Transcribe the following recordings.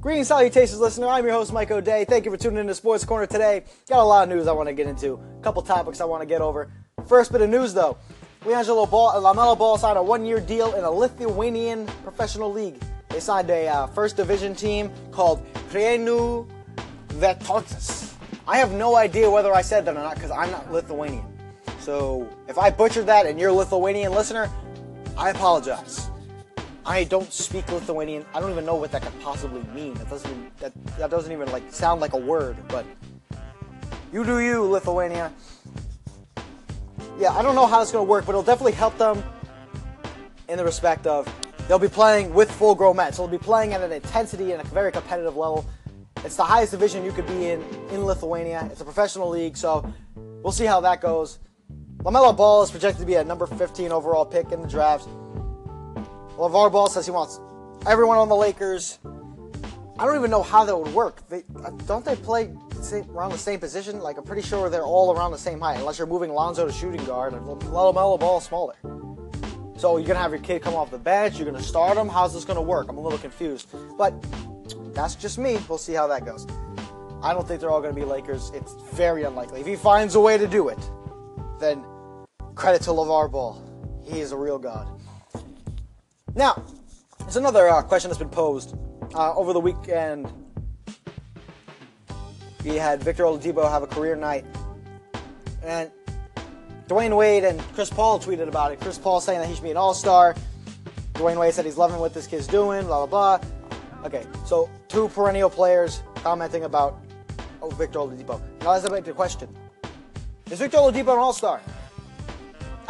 Greetings, salutations, listener. I'm your host, Mike O'Day. Thank you for tuning in to Sports Corner today. Got a lot of news I want to get into, a couple topics I want to get over. First bit of news, though. LiAngelo Ball, LaMelo Ball signed a one-year deal in a Lithuanian professional league. They signed a uh, first division team called Prienų Vėtotas. I have no idea whether I said that or not because I'm not Lithuanian. So if I butchered that and you're a Lithuanian listener, I apologize. I don't speak Lithuanian. I don't even know what that could possibly mean. That doesn't that that doesn't even like sound like a word. But you do you, Lithuania. Yeah, I don't know how it's gonna work, but it'll definitely help them in the respect of they'll be playing with full grown men. So they'll be playing at an intensity and a very competitive level. It's the highest division you could be in in Lithuania. It's a professional league, so we'll see how that goes. LaMelo Ball is projected to be a number 15 overall pick in the draft. LeVar Ball says he wants everyone on the Lakers. I don't even know how that would work. They uh, don't they play around the same position? Like I'm pretty sure they're all around the same height, unless you're moving Lonzo to shooting guard and LaMelo Ball smaller. So you're gonna have your kid come off the bench. You're gonna start him. How's this gonna work? I'm a little confused, but that's just me. We'll see how that goes. I don't think they're all gonna be Lakers. It's very unlikely. If he finds a way to do it, then credit to LeVar Ball. He is a real god. Now, there's another uh, question that's been posed uh, over the weekend. We had Victor Oladipo have a career night, and Dwyane Wade and Chris Paul tweeted about it. Chris Paul saying that he should be an All-Star. Dwyane Wade said he's loving what this kid's doing. Blah blah blah. Okay, so two perennial players commenting about oh, Victor Oladipo. Now let's debate the question: Is Victor Oladipo an All-Star?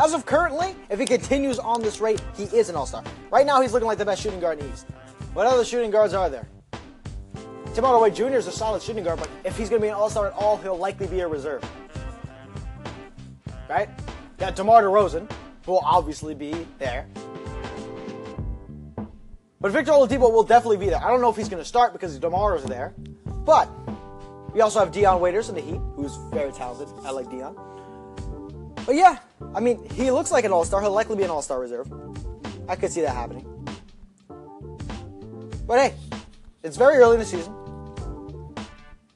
As of currently, if he continues on this rate, he is an all-star. Right now, he's looking like the best shooting guard in the East. What other shooting guards are there? Tim Hardaway Jr. is a solid shooting guard, but if he's going to be an all-star at all, he'll likely be a reserve. Right? Got DeMar DeRozan, who will obviously be there. But Victor Oladipo will definitely be there. I don't know if he's going to start because DeMar is there, but we also have Dion Waiters in the Heat, who's very talented. I like Dion. But yeah, I mean, he looks like an all star. He'll likely be an all star reserve. I could see that happening. But hey, it's very early in the season.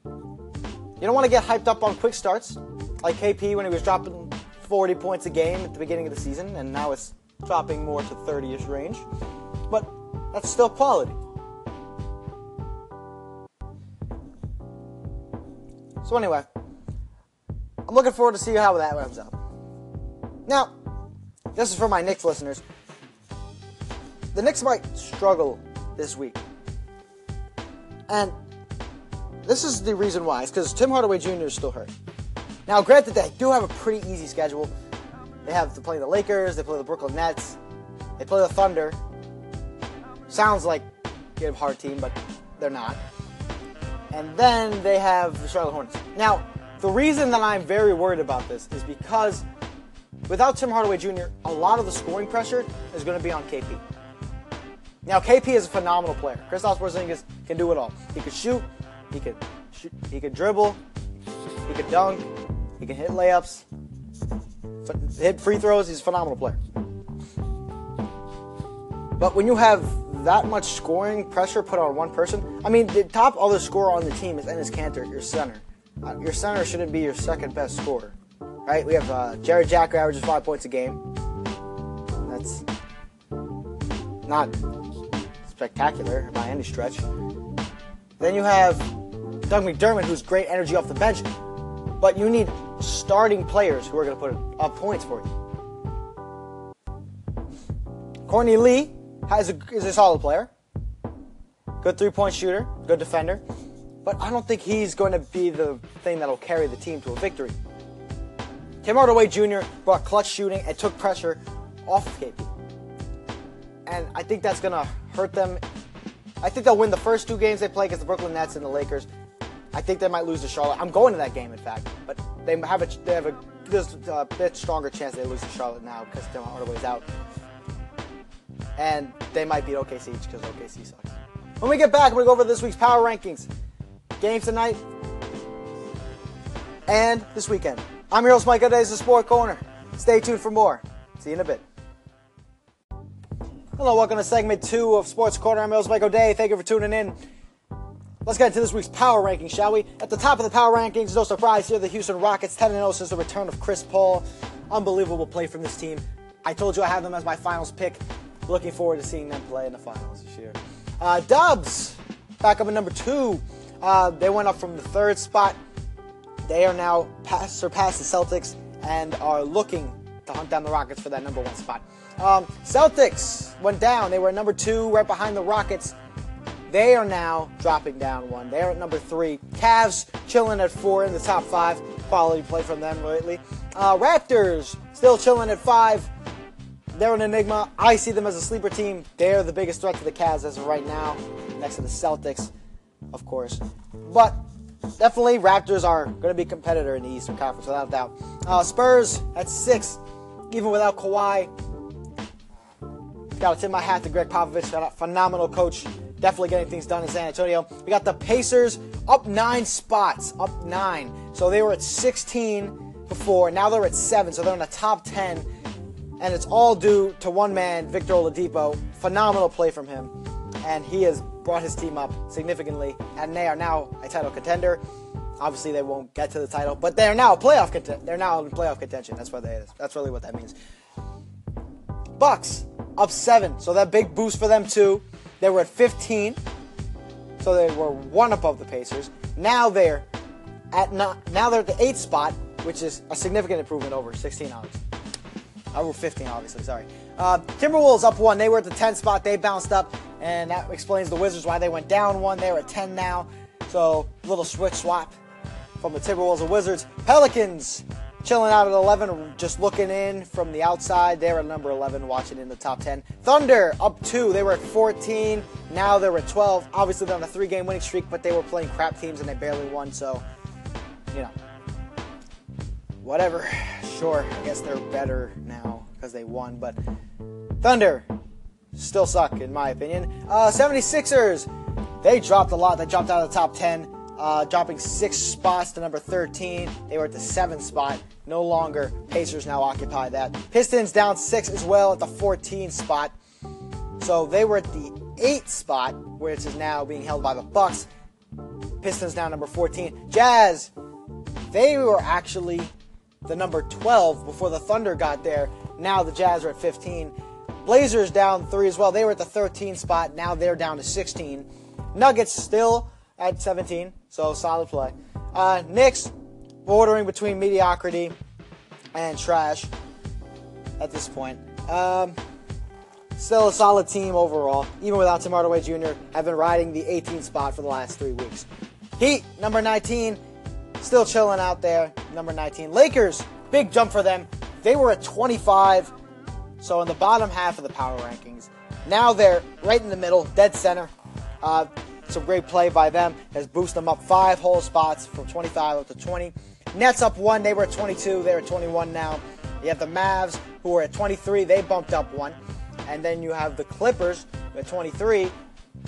You don't want to get hyped up on quick starts like KP when he was dropping 40 points a game at the beginning of the season, and now it's dropping more to 30 ish range. But that's still quality. So, anyway, I'm looking forward to see how that ends up. Now, this is for my Knicks listeners. The Knicks might struggle this week. And this is the reason why. It's because Tim Hardaway Jr. is still hurt. Now, granted, they do have a pretty easy schedule. They have to play the Lakers, they play the Brooklyn Nets, they play the Thunder. Sounds like a hard team, but they're not. And then they have the Charlotte Hornets. Now, the reason that I'm very worried about this is because Without Tim Hardaway Jr., a lot of the scoring pressure is going to be on KP. Now, KP is a phenomenal player. Kristaps Porzingis can do it all. He can shoot, he can shoot, he could dribble, he can dunk, he can hit layups, hit free throws. He's a phenomenal player. But when you have that much scoring pressure put on one person, I mean, the top other scorer on the team is Enes Kanter, your center. Uh, your center shouldn't be your second best scorer right? We have uh, Jarrett Jack who averages five points a game. That's not spectacular by any stretch. Then you have Doug McDermott, who's great energy off the bench, but you need starting players who are going to put up points for you. Courtney Lee has a, is a solid player, good three-point shooter, good defender, but I don't think he's going to be the thing that'll carry the team to a victory. Tim Hardaway Jr. brought clutch shooting and took pressure off of KP. And I think that's going to hurt them. I think they'll win the first two games they play against the Brooklyn Nets and the Lakers. I think they might lose to Charlotte. I'm going to that game, in fact. But they have a, they have a, there's a bit stronger chance they lose to Charlotte now because Tim Hardaway's out. And they might beat OKC because OKC sucks. When we get back, we're to go over this week's power rankings. Games tonight and this weekend. I'm your host, Mike O'Day, the Sport Corner. Stay tuned for more. See you in a bit. Hello, welcome to segment two of Sports Corner. I'm your host, Mike O'Day. Thank you for tuning in. Let's get into this week's power ranking, shall we? At the top of the power rankings, no surprise here, the Houston Rockets 10 0 since the return of Chris Paul. Unbelievable play from this team. I told you I have them as my finals pick. Looking forward to seeing them play in the finals this year. Uh, Dubs, back up at number two. Uh, they went up from the third spot. They are now past, surpassed the Celtics and are looking to hunt down the Rockets for that number one spot. Um, Celtics went down. They were number two, right behind the Rockets. They are now dropping down one. They're at number three. Cavs chilling at four in the top five. Quality play from them lately. Uh, Raptors still chilling at five. They're an enigma. I see them as a sleeper team. They're the biggest threat to the Cavs as of right now, next to the Celtics, of course. But definitely, Raptors are going to be a competitor in the Eastern Conference without a doubt. Uh, Spurs at six, even without Kawhi. Got to tip my hat to Gregg Popovich, a phenomenal coach. Definitely getting things done in San Antonio. We got the Pacers up nine spots, up nine. So they were at 16 before. Now they're at seven. So they're in the top 10 and it's all due to one man, Victor Oladipo. Phenomenal play from him, and he has brought his team up significantly, and they are now a title contender. Obviously, they won't get to the title, but they are now playoff content. They're now in playoff contention. That's what they is. That's really what that means. Bucks up seven, so that big boost for them too. They were at 15, so they were one above the Pacers. Now they're at not, now they're at the eighth spot, which is a significant improvement over 16 hours. Over 15, obviously, sorry. Uh, Timberwolves up one. They were at the 10 spot. They bounced up, and that explains the Wizards why they went down one. They're at 10 now. So, little switch swap from the Timberwolves and Wizards. Pelicans chilling out at 11, just looking in from the outside. They're at number 11, watching in the top 10. Thunder up two. They were at 14. Now they're at 12. Obviously, they're on a three game winning streak, but they were playing crap teams and they barely won. So, you know, whatever. Sure, I guess they're better now because they won, but Thunder still suck, in my opinion. Uh, 76ers, they dropped a lot. They dropped out of the top 10, uh, dropping six spots to number 13. They were at the seventh spot. No longer. Pacers now occupy that. Pistons down six as well at the 14 spot. So they were at the eighth spot, which is now being held by the Bucks. Pistons now number 14. Jazz, they were actually the number 12 before the Thunder got there. Now the Jazz are at 15. Blazers down three as well. They were at the 13 spot. Now they're down to 16. Nuggets still at 17, so solid play. Uh, Knicks bordering between mediocrity and trash at this point. Um, still a solid team overall, even without Tim Hardaway Jr. Have been riding the 18 spot for the last three weeks. Heat number 19 still chilling out there. Number 19. Lakers, big jump for them. They were at 25, so in the bottom half of the power rankings. Now they're right in the middle, dead center. Uh, some great play by them has boosted them up five whole spots from 25 up to 20. Nets up one, they were at 22, they're at 21 now. You have the Mavs, who were at 23, they bumped up one. And then you have the Clippers at 23,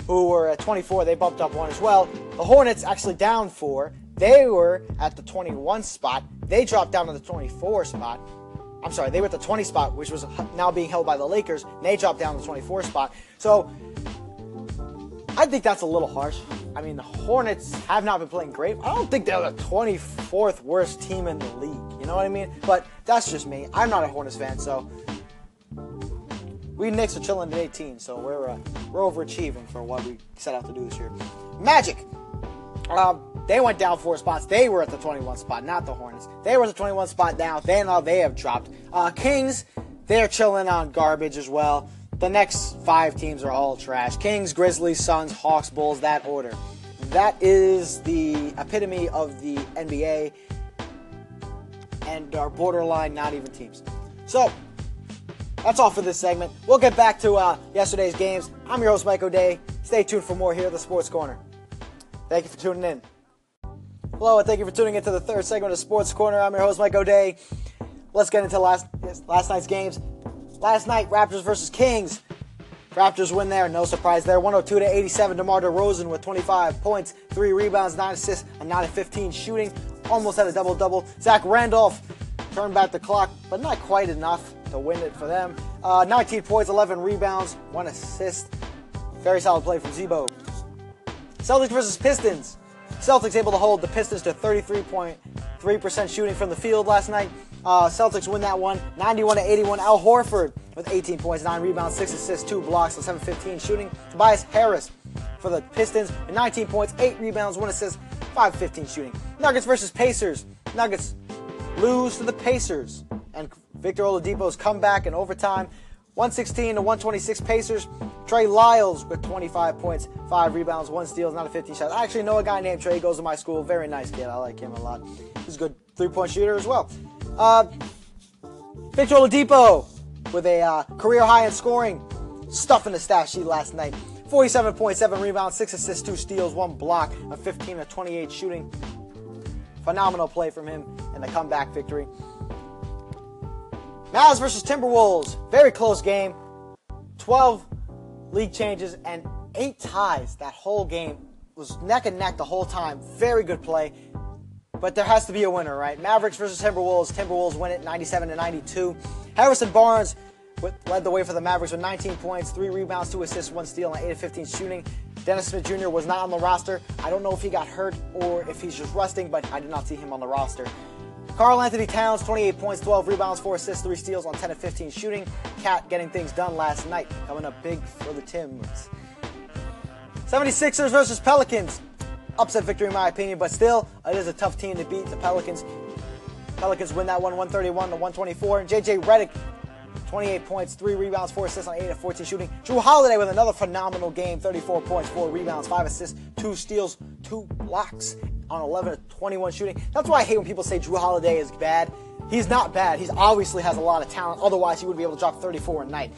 who were at 24, they bumped up one as well. The Hornets actually down four, they were at the 21 spot. They dropped down to the 24 spot. I'm sorry, they were at the 20 spot, which was now being held by the Lakers. And they dropped down to the 24 spot. So I think that's a little harsh. I mean, the Hornets have not been playing great. I don't think they're the 24th worst team in the league. You know what I mean? But that's just me. I'm not a Hornets fan, so we Knicks are chilling at 18, so we're uh, we're overachieving for what we set out to do this year. Magic. Um, they went down four spots. They were at the 21 spot, not the Hornets. They were at the 21 spot now. They now they have dropped. Uh, Kings, they're chilling on garbage as well. The next five teams are all trash. Kings, Grizzlies, Suns, Hawks, Bulls, that order. That is the epitome of the NBA and our borderline not even teams. So, that's all for this segment. We'll get back to uh, yesterday's games. I'm your host, Mike O'Day. Stay tuned for more here at the Sports Corner. Thank you for tuning in. Hello, and thank you for tuning into the third segment of Sports Corner. I'm your host, Mike O'Day. Let's get into last last night's games. Last night, Raptors versus Kings. Raptors win there, no surprise there. 102 to 87. DeMar DeRozan with 25 points, three rebounds, nine assists, and 9 of 15 shooting. Almost had a double double. Zach Randolph turned back the clock, but not quite enough to win it for them. Uh, 19 points, 11 rebounds, one assist. Very solid play from Z-Bo. Celtics versus Pistons. Celtics able to hold the Pistons to 33.3% shooting from the field last night. Uh, Celtics win that one, 91 to 81. Al Horford with 18 points, 9 rebounds, 6 assists, 2 blocks, and 7-15 shooting. Tobias Harris for the Pistons with 19 points, 8 rebounds, 1 assist, 5-15 shooting. Nuggets versus Pacers. Nuggets lose to the Pacers, and Victor Oladipo's comeback in overtime. 116 to 126 Pacers. Trey Lyles with 25 points, 5 rebounds, 1 steal, not a 15 shot. I actually know a guy named Trey, he goes to my school. Very nice kid. I like him a lot. He's a good three point shooter as well. Uh, Victor Oladipo with a uh, career high in scoring. Stuff in the stat sheet last night. 47.7 rebounds, 6 assists, 2 steals, 1 block, a 15 to 28 shooting. Phenomenal play from him in the comeback victory. Mavs versus Timberwolves. Very close game. 12 league changes and 8 ties that whole game. Was neck and neck the whole time. Very good play. But there has to be a winner, right? Mavericks versus Timberwolves. Timberwolves win it 97 to 92. Harrison Barnes led the way for the Mavericks with 19 points, 3 rebounds, 2 assists, 1 steal, and 8 of 15 shooting. Dennis Smith Jr. was not on the roster. I don't know if he got hurt or if he's just resting, but I did not see him on the roster. Karl-Anthony Towns, 28 points, 12 rebounds, 4 assists, 3 steals on 10 of 15 shooting. Cat getting things done last night, coming up big for the Tims. 76ers versus Pelicans. Upset victory in my opinion, but still, it is a tough team to beat. The Pelicans. Pelicans win that one 131 to 124. And JJ Redick 28 points, 3 rebounds, 4 assists on 8 of 14 shooting. Jrue Holiday with another phenomenal game 34 points, 4 rebounds, 5 assists, 2 steals, 2 blocks on 11 of 21 shooting. That's why I hate when people say Jrue Holiday is bad. He's not bad. He obviously has a lot of talent. Otherwise, he wouldn't be able to drop 34 a night.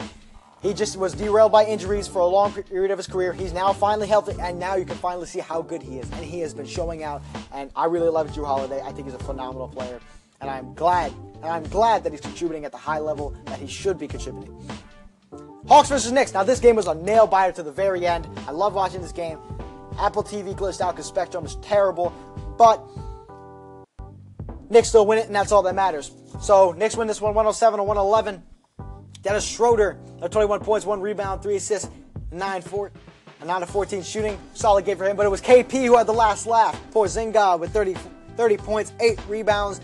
He just was derailed by injuries for a long period of his career. He's now finally healthy, and now you can finally see how good he is. And he has been showing out. And I really love Jrue Holiday. I think he's a phenomenal player, and I'm glad. And I'm glad that he's contributing at the high level that he should be contributing. Hawks versus Knicks. Now this game was a nail biter to the very end. I love watching this game. Apple TV glitched out because Spectrum is terrible, but Knicks still win it, and that's all that matters. So Knicks win this one 107 to 111. Dennis Schroeder, 21 points, one rebound, three assists, nine four, a 9 of 14 shooting. Solid game for him, but it was KP who had the last laugh. Porzingis with 30, 30 points, eight rebounds,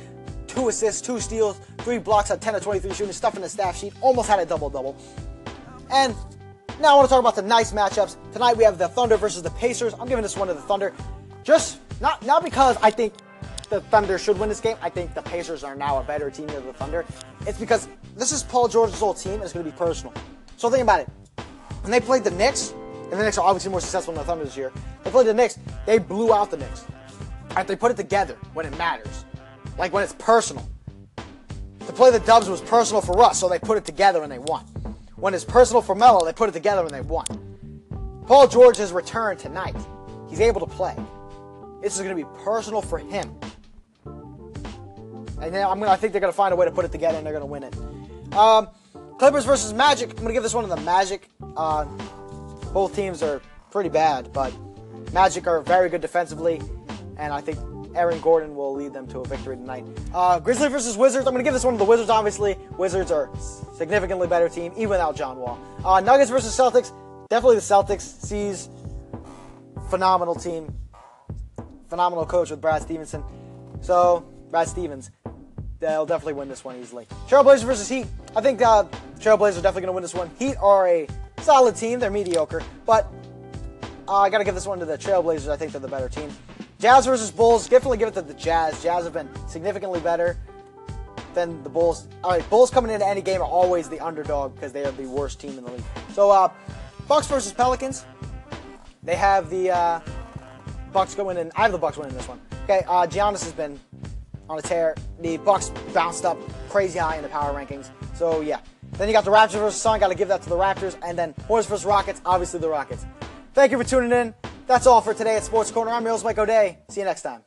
two assists, two steals, three blocks at 10 to 23 shooting, stuff in the staff sheet. Almost had a double double. And now I want to talk about the nice matchups. Tonight we have the Thunder versus the Pacers. I'm giving this one to the Thunder. Just not not because I think the Thunder should win this game. I think the Pacers are now a better team than the Thunder. It's because this is Paul George's old team, and it's going to be personal. So think about it. When they played the Knicks, and the Knicks are obviously more successful than the Thunder this year, they played the Knicks, they blew out the Knicks. Right, they put it together when it matters. Like when it's personal. To play the Dubs was personal for us, so they put it together and they won. When it's personal for Melo, they put it together and they won. Paul George has returned tonight. He's able to play. This is going to be personal for him. And then I'm gonna, I think they're going to find a way to put it together and they're going to win it. Um, Clippers versus Magic. I'm going to give this one to the Magic. Uh, both teams are pretty bad, but Magic are very good defensively, and I think Aaron Gordon will lead them to a victory tonight. Uh, Grizzlies versus Wizards. I'm going to give this one to the Wizards, obviously. Wizards are significantly better team, even without John Wall. Uh, Nuggets versus Celtics. Definitely the Celtics. Sees phenomenal team. Phenomenal coach with Brad Stevenson. So, Brad Stevens. They'll definitely win this one easily. Trailblazers versus Heat. I think uh, Trailblazers are definitely going to win this one. Heat are a solid team. They're mediocre. But uh, I got to give this one to the Trailblazers. I think they're the better team. Jazz versus Bulls. Definitely give it to the Jazz. Jazz have been significantly better than the Bulls. All right, Bulls coming into any game are always the underdog because they are the worst team in the league. So, uh, Bucks versus Pelicans. They have the uh, Bucks going in. I have the Bucks winning this one. Okay, uh, Giannis has been on a tear. The Bucks bounced up crazy high in the power rankings. So yeah. Then you got the Raptors versus Sun. Got to give that to the Raptors. And then Hornets versus Rockets. Obviously the Rockets. Thank you for tuning in. That's all for today at Sports Corner. I'm your host Mike O'Day. See you next time.